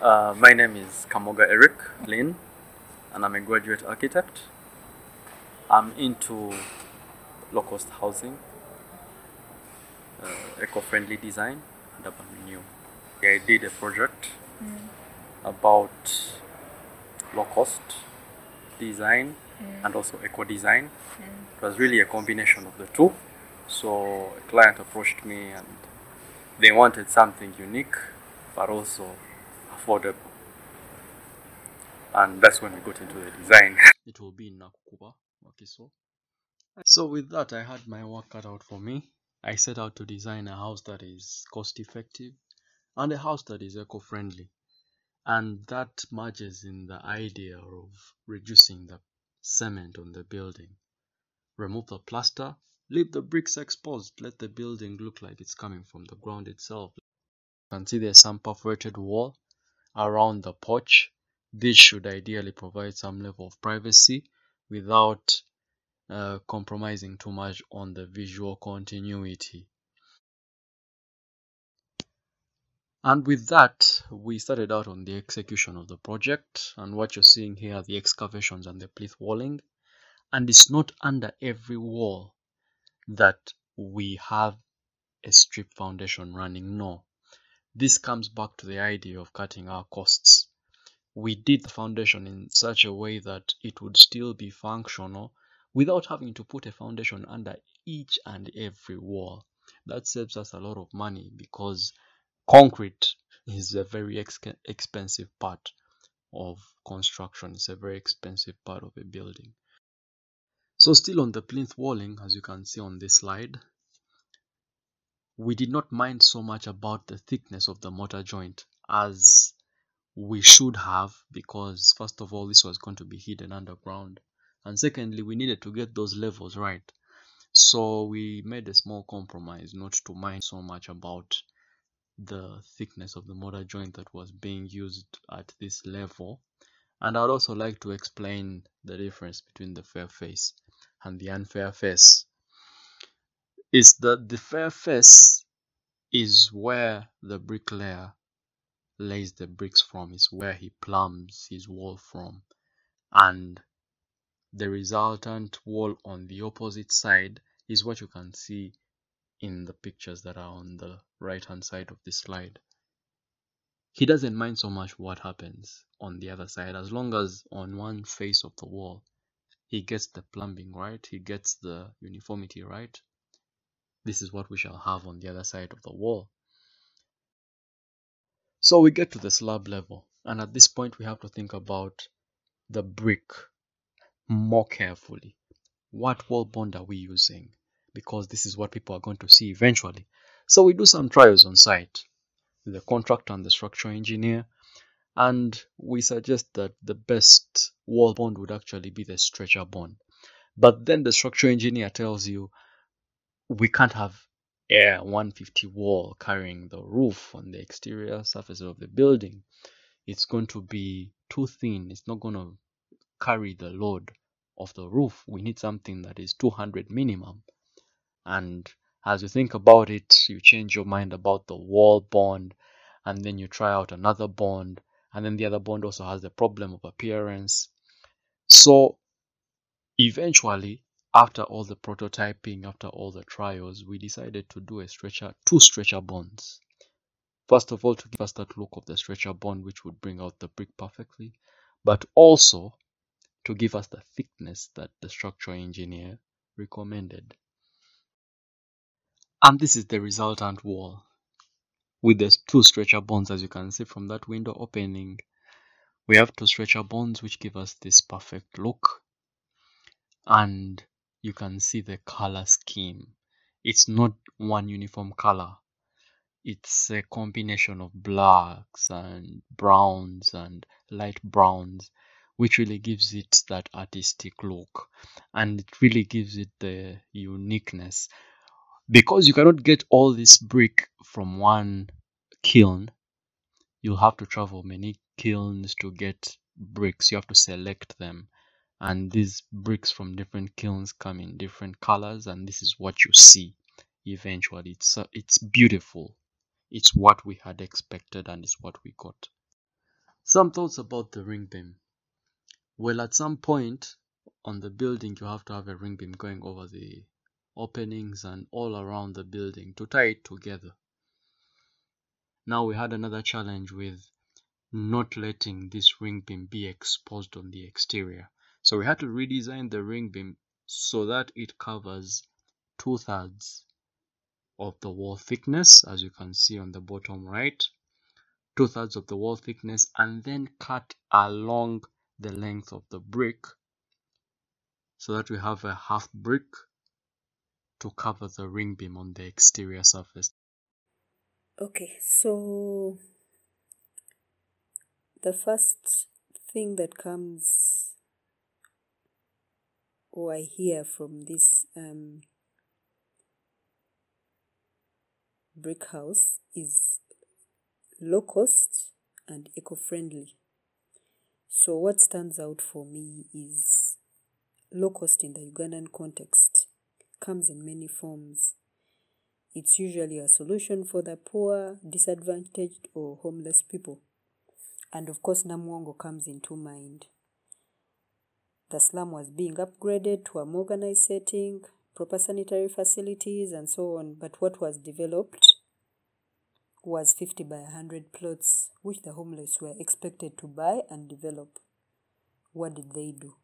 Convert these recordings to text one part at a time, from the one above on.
Uh, my name is Kamoga Eric Lynn, and I'm a graduate architect. I'm into low cost housing, uh, eco friendly design, and urban renewal. I did a project about low cost design and also eco design. It was really a combination of the two. So a client approached me and they wanted something unique but also affordable. And that's when we got into the design. It will be in Nakukuba, Wakiso. So with that, I had my work cut out for me. I set out to design a house that is cost effective and a house that is eco friendly. And that merges in the idea of reducing the cement on the building. Remove the plaster, leave the bricks exposed, let the building look like it's coming from the ground itself. You can see there's some perforated wall around the porch. This should ideally provide some level of privacy without uh, compromising too much on the visual continuity. And with that, we started out on the execution of the project. And what you're seeing here are the excavations and the plinth walling. And it's not under every wall that we have a strip foundation running. No. This comes back to the idea of cutting our costs. We did the foundation in such a way that it would still be functional without having to put a foundation under each and every wall. That saves us a lot of money because concrete is a very ex- expensive part of construction. It's a very expensive part of a building. So still on the plinth walling, as you can see on this slide, we did not mind so much about the thickness of the mortar joint as we should have because first of all this was going to be hidden underground. And secondly we needed to get those levels right. So we made a small compromise not to mind so much about the thickness of the mortar joint that was being used at this level. And I'd also like to explain the difference between the fair face and the unfair face. Is that the fair face is where the bricklayer lays the bricks from, is where he plumbs his wall from, and the resultant wall on the opposite side is what you can see in the pictures that are on the right hand side of this slide. He doesn't mind so much what happens on the other side as long as on one face of the wall he gets the plumbing right, he gets the uniformity right. This is what we shall have on the other side of the wall. So we get to the slab level, and at this point we have to think about the brick more carefully. What wall bond are we using? Because this is what people are going to see eventually. So we do some trials on site with the contractor and the structural engineer, and we suggest that the best wall bond would actually be the stretcher bond. But then the structural engineer tells you we can't have a 150 wall carrying the roof on the exterior surface of the building. It's going to be too thin. It's not going to carry the load of the roof. We need something that is 200 minimum. And as you think about it, you change your mind about the wall bond, and then you try out another bond, and then the other bond also has the problem of appearance. So eventually, after all the prototyping, after all the trials, we decided to do a stretcher, two stretcher bonds. First of all, to give us that look of the stretcher bond, which would bring out the brick perfectly, but also to give us the thickness that the structural engineer recommended. And this is the resultant wall with the two stretcher bonds, as you can see from that window opening. We have two stretcher bonds which give us this perfect look. And you can see the color scheme. It's not one uniform color. It's a combination of blacks and browns and light browns, which really gives it that artistic look and it really gives it the uniqueness. Because you cannot get all this brick from one kiln, you'll have to travel many kilns to get bricks. You have to select them and these bricks from different kilns come in different colors and this is what you see eventually it's uh, it's beautiful it's what we had expected and it's what we got Some thoughts about the ring beam. Well, at some point on the building, you have to have a ring beam going over the openings and all around the building to tie it together. Now we had another challenge with not letting this ring beam be exposed on the exterior. So we had to redesign the ring beam so that it covers two thirds of the wall thickness, as you can see on the bottom right, two thirds of the wall thickness, and then cut along the length of the brick so that we have a half brick to cover the ring beam on the exterior surface. Okay, so the first thing that comes or I hear from this um, brick house is low cost and eco friendly. So, what stands out for me is low cost in the Ugandan context comes in many forms. It's usually a solution for the poor, disadvantaged, or homeless people. And of course, Namuwongo comes into mind. The slum was being upgraded to a more organized setting, proper sanitary facilities, and so on. But what was developed was 50 by 100 plots, which the homeless were expected to buy and develop. What did they do?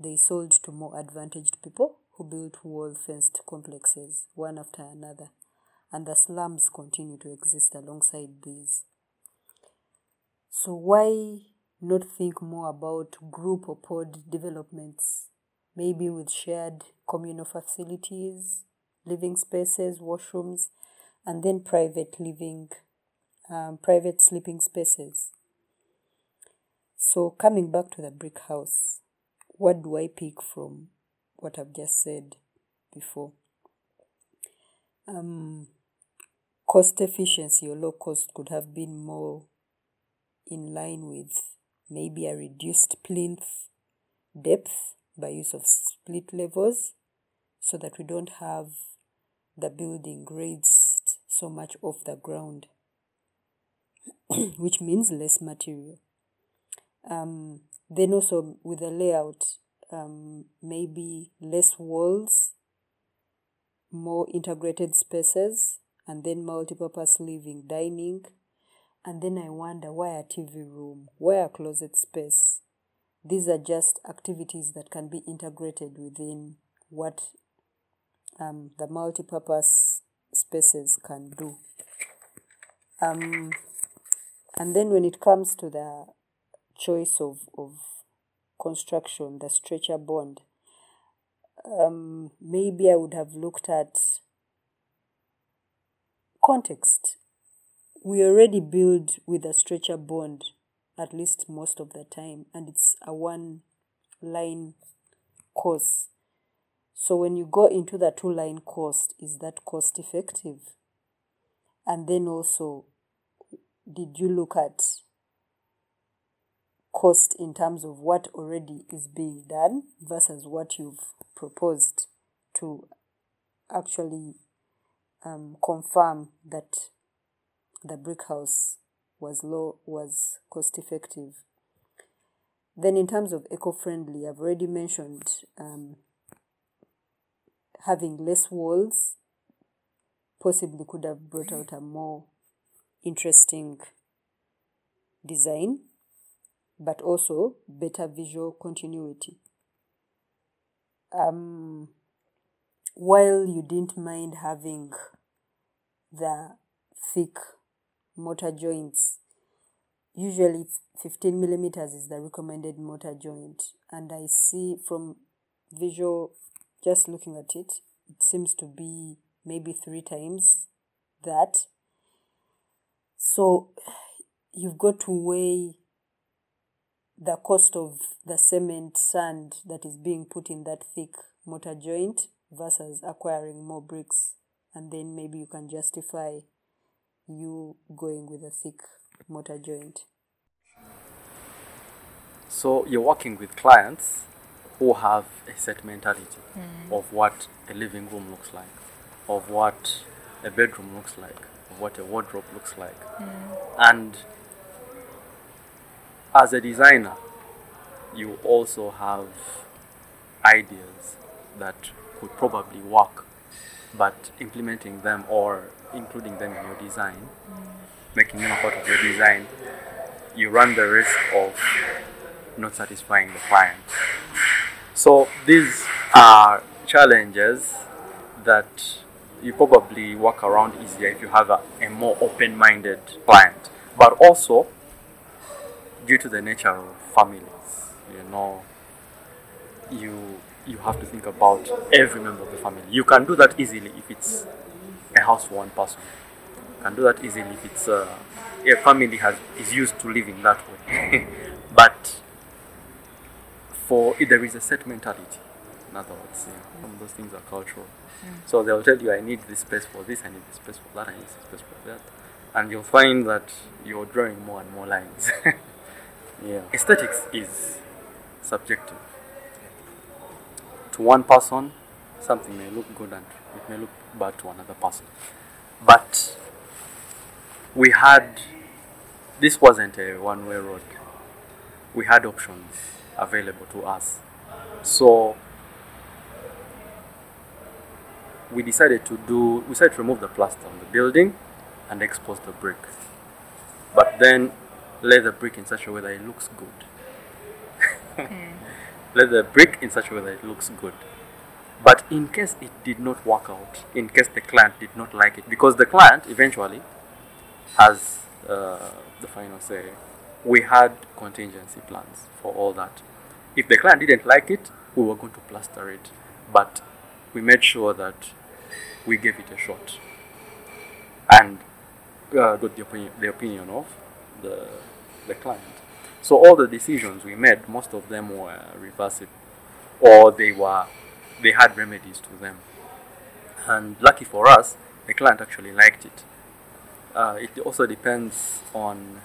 They sold to more advantaged people who built wall fenced complexes, one after another, and the slums continue to exist alongside these. So, why not think more about group or pod developments, maybe with shared communal facilities, living spaces, washrooms, and then private living, um, private sleeping spaces. So, coming back to the brick house, what do I pick from what I've just said before? Um, cost efficiency or low cost could have been more in line with maybe a reduced plinth depth by use of split levels so that we don't have the building raised so much off the ground, which means less material. Um, then also with the layout, um, maybe less walls, more integrated spaces, and then multi-purpose living, dining, and then I wonder why a TV room, why a closet space. These are just activities that can be integrated within what um, the multi-purpose spaces can do. Um, and then when it comes to the choice of, of construction, the stretcher bond, um, maybe I would have looked at context. We already build with a stretcher bond at least most of the time, and it's a one line course. So when you go into the two line cost, is that cost effective? And then also, did you look at cost in terms of what already is being done versus what you've proposed to actually um, confirm that the brick house was low was cost effective then in terms of eco-friendly i've already mentioned um, having less walls possibly could have brought out a more interesting design but also better visual continuity. Um, while you didn't mind having the thick mortar joints, usually 15 millimeters is the recommended mortar joint, and I see from visual, just looking at it, it seems to be maybe three times that. So you've got to weigh the cost of the cement sand that is being put in that thick mortar joint versus acquiring more bricks. And then maybe you can justify you going with a thick mortar joint so you're working with clients who have a set mentality mm. of what a living room looks like of what a bedroom looks like of what a wardrobe looks like mm. and as a designer, you also have ideas that could probably work, but implementing them or including them in your design, making them a part of your design, you run the risk of not satisfying the client. So these are challenges that you probably work around easier if you have a, a more open-minded client. But also, due to the nature of families, you know, you you have to think about every member of the family. You can do that easily if it's a house for one person. You can do that easily if it's uh, a family has is used to living that way. but for there is a set mentality. In other words, yeah, some of those things are cultural. So they'll tell you, I need this space for this, I need this space for that, I need this space for that. And you'll find that you're drawing more and more lines. yeah. Aesthetics is subjective. To one person, something may look good and it may look bad to another person. But we had, this wasn't a one way road. We had options available to us. So we decided to do we decided to remove the plaster on the building and expose the brick but then lay the brick in such a way that it looks good lay the brick in such a way that it looks good. But in case it did not work out in case the client did not like it because the client eventually has uh, the final say we had contingency plans for all that. If the client didn't like it we were going to plaster it. But we made sure that we gave it a shot. And uh, got the opinion, the opinion of the, the client. So all the decisions we made, most of them were reversible, or they were they had remedies to them. And lucky for us, the client actually liked it. Uh, it also depends on,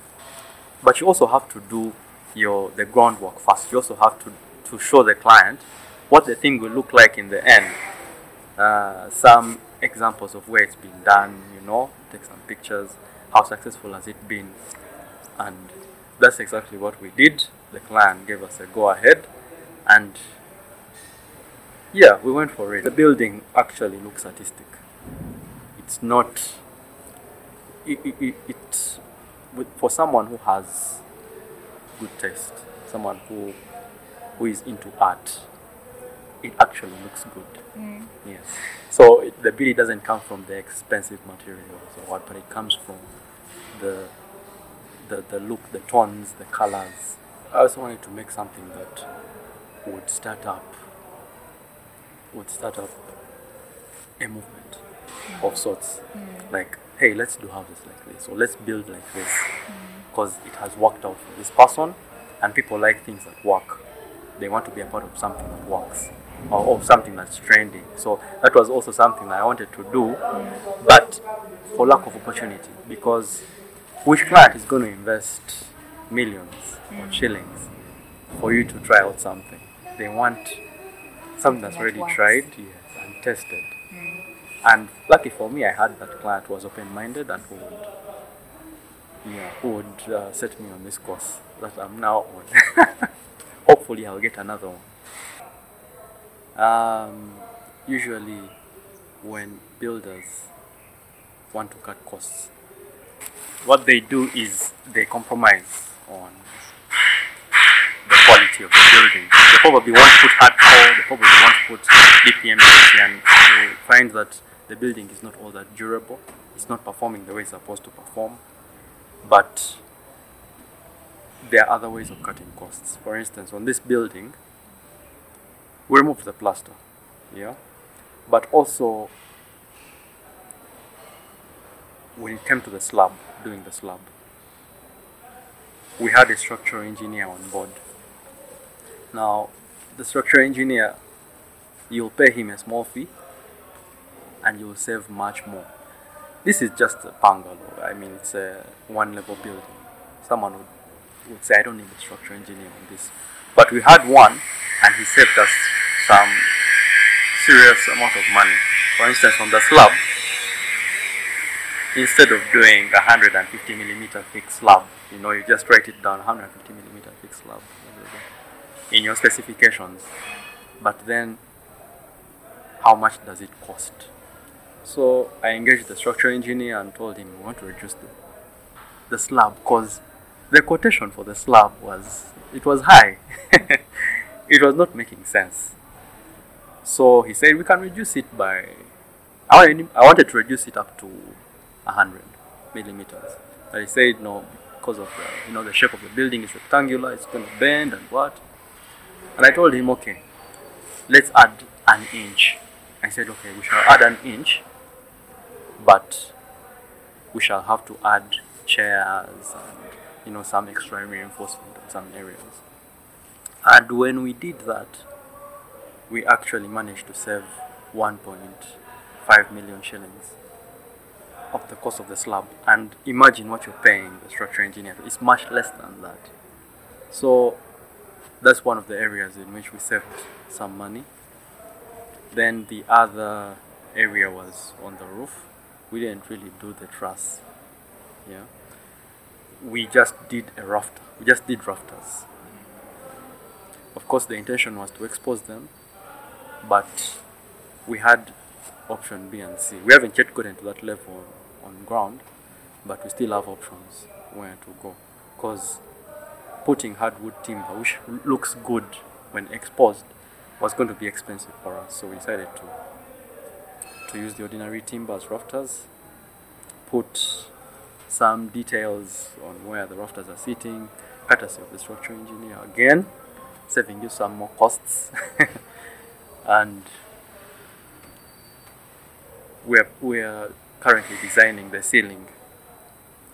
but you also have to do your the groundwork first. You also have to to show the client what the thing will look like in the end. Uh, some examples of where it's been done, you know, take some pictures, how successful has it been, and that's exactly what we did. The client gave us a go ahead, and yeah, we went for it. The building actually looks artistic. It's not. It, it, it, it for someone who has good taste, someone who who is into art, it actually looks good. Mm. Yes. So it, the beauty doesn't come from the expensive materials or what, but it comes from the, the the look, the tones, the colors. I also wanted to make something that would start up would start up a movement of sorts. Like, hey, let's do houses like this, or let's build like this, mm. because it has worked out for this person, and people like things that work. They want to be a part of something that works, or of something that's trending. So that was also something I wanted to do, but for lack of opportunity, because which client is going to invest millions or shillings for you to try out something? They want something that's That already works. tried yes, and tested. And lucky for me, I had that client who was open-minded and who would, yeah, who would uh, set me on this course that I'm now on. Hopefully, I'll get another one. Um, usually, when builders want to cut costs, what they do is they compromise on the quality of the building. They probably won't put hardcore, they probably won't put DPM, and you find that the building is not all that durable. It's not performing the way it's supposed to perform. But there are other ways of cutting costs. For instance, on this building, we removed the plaster, yeah, but also when it came to the slab, doing the slab, we had a structural engineer on board. Now, the structural engineer, you'll pay him a small fee and you'll save much more. This is just a bungalow, I mean, it's a one level building. Someone would, would say, I don't need a structural engineer on this. But we had one and he saved us some serious amount of money. For instance, on the slab, instead of doing a 150 millimeter thick slab, you know, you just write it down 150 millimeter thick slab in your specifications. But then, how much does it cost? So I engaged the structural engineer and told him we want to reduce the, the slab because the quotation for the slab was it was high. it was not making sense. So he said we can reduce it by I wanted to reduce it up to 100 millimeters. But he said no because of the, you know the shape of the building is rectangular, it's going to bend and what. And I told him okay, let's add an inch. I said okay, we shall add an inch, but we shall have to add chairs and you know some extra reinforcement in some areas. And when we did that, we actually managed to save 1.5 million shillings of the cost of the slab. And imagine what you're paying the structural engineer. It's much less than that. So that's one of the areas in which we saved some money. Then the other area was on the roof. We didn't really do the truss. Yeah. We just did a rafter. We just did rafters. Of course, the intention was to expose them, but we had option B and C. We haven't yet gotten to that level on ground, but we still have options where to go. Because putting hardwood timber, which looks good when exposed, was going to be expensive for us. So we decided to to use the ordinary timber as rafters, put some details on where the rafters are sitting, courtesy of the structural engineer again, saving you some more costs. and we're, we're currently designing the ceiling.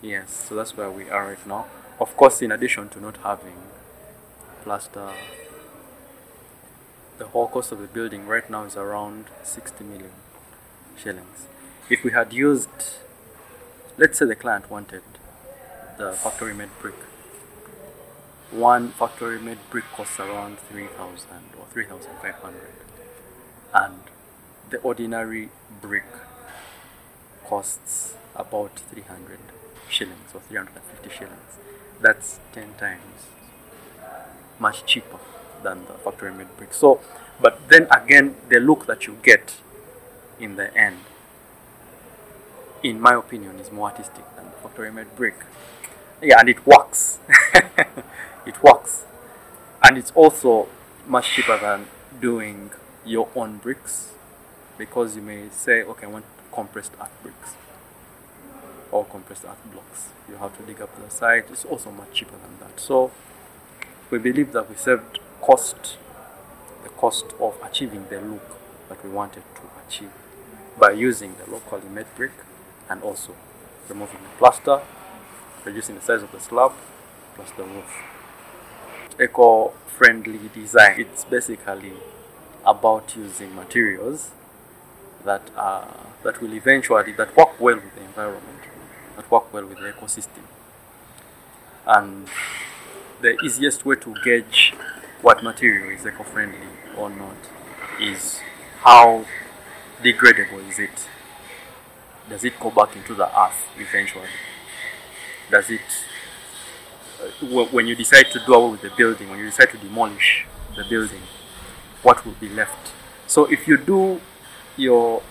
Yes, so that's where we are right now. Of course, in addition to not having plaster, the whole cost of the building right now is around 60 million shillings. If we had used, let's say the client wanted the factory made brick, one factory made brick costs around 3000 or 3500 and the ordinary brick costs about 300 shillings or 350 shillings. That's 10 times much cheaper than the factory made brick. So, but then again, the look that you get in the end, in my opinion, is more artistic than the factory made brick. Yeah, and it works. it works. And it's also much cheaper than doing your own bricks because you may say, okay, I want compressed earth bricks or compressed earth blocks. You have to dig up the site. It's also much cheaper than that. So we believe that we saved cost, the cost of achieving the look that we wanted to achieve by using the locally made brick and also removing the plaster, reducing the size of the slab, plus the roof. Eco-friendly design. It's basically about using materials that are that will eventually that work well with the environment, that work well with the ecosystem. And the easiest way to gauge what material is eco-friendly or not is how degradable is it? Does it go back into the earth eventually? Does it, uh, when you decide to do away with the building, when you decide to demolish the building, what will be left? So if you do your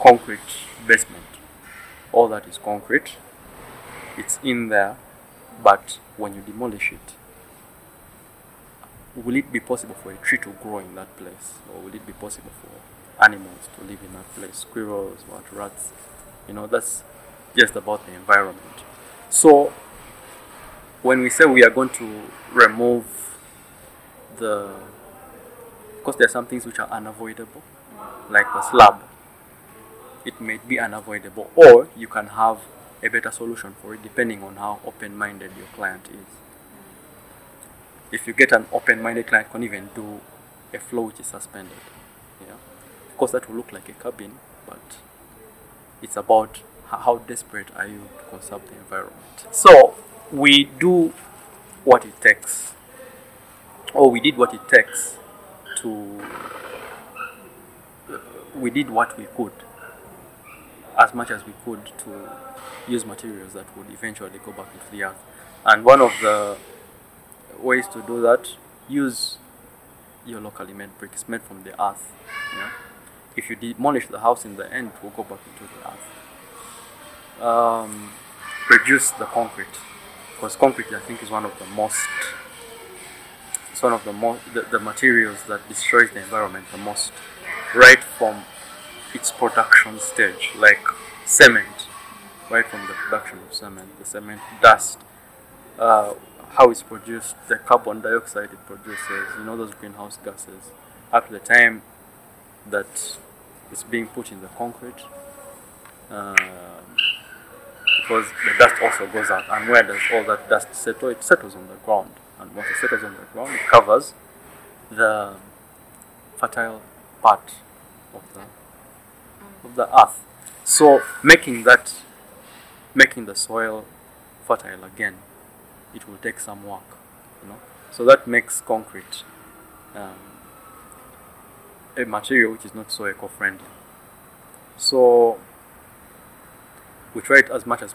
concrete basement. All that is concrete. It's in there, but when you demolish it, will it be possible for a tree to grow in that place? Or will it be possible for animals to live in that place? Squirrels, what, rats? You know, that's just about the environment. So, when we say we are going to remove the, because there are some things which are unavoidable, like a slab, it may be unavoidable, or you can have a better solution for it depending on how open minded your client is. If you get an open minded client, can even do a floor which is suspended. Yeah. Of course, that will look like a cabin, but it's about how desperate are you to conserve the environment. So, we do what it takes, or we did what it takes to we did what we could as much as we could to use materials that would eventually go back into the earth. And one of the ways to do that, use your locally made bricks made from the earth. If you demolish the house in the end, it will go back into the earth. Um, reduce the concrete because concrete, I think, is one of the most it's one of the most the, the materials that destroys the environment the most, right from its production stage, like cement, right from the production of cement, the cement dust, uh, how it's produced, the carbon dioxide it produces, you know, those greenhouse gases, up to the time that it's being put in the concrete. Um, because the dust also goes out, and where does all that dust settle? It settles on the ground, and once it settles on the ground, it covers the fertile part of the of the earth. So making that, making the soil fertile again, it will take some work, you know. So that makes concrete um, a material which is not so eco-friendly. So we try it as much as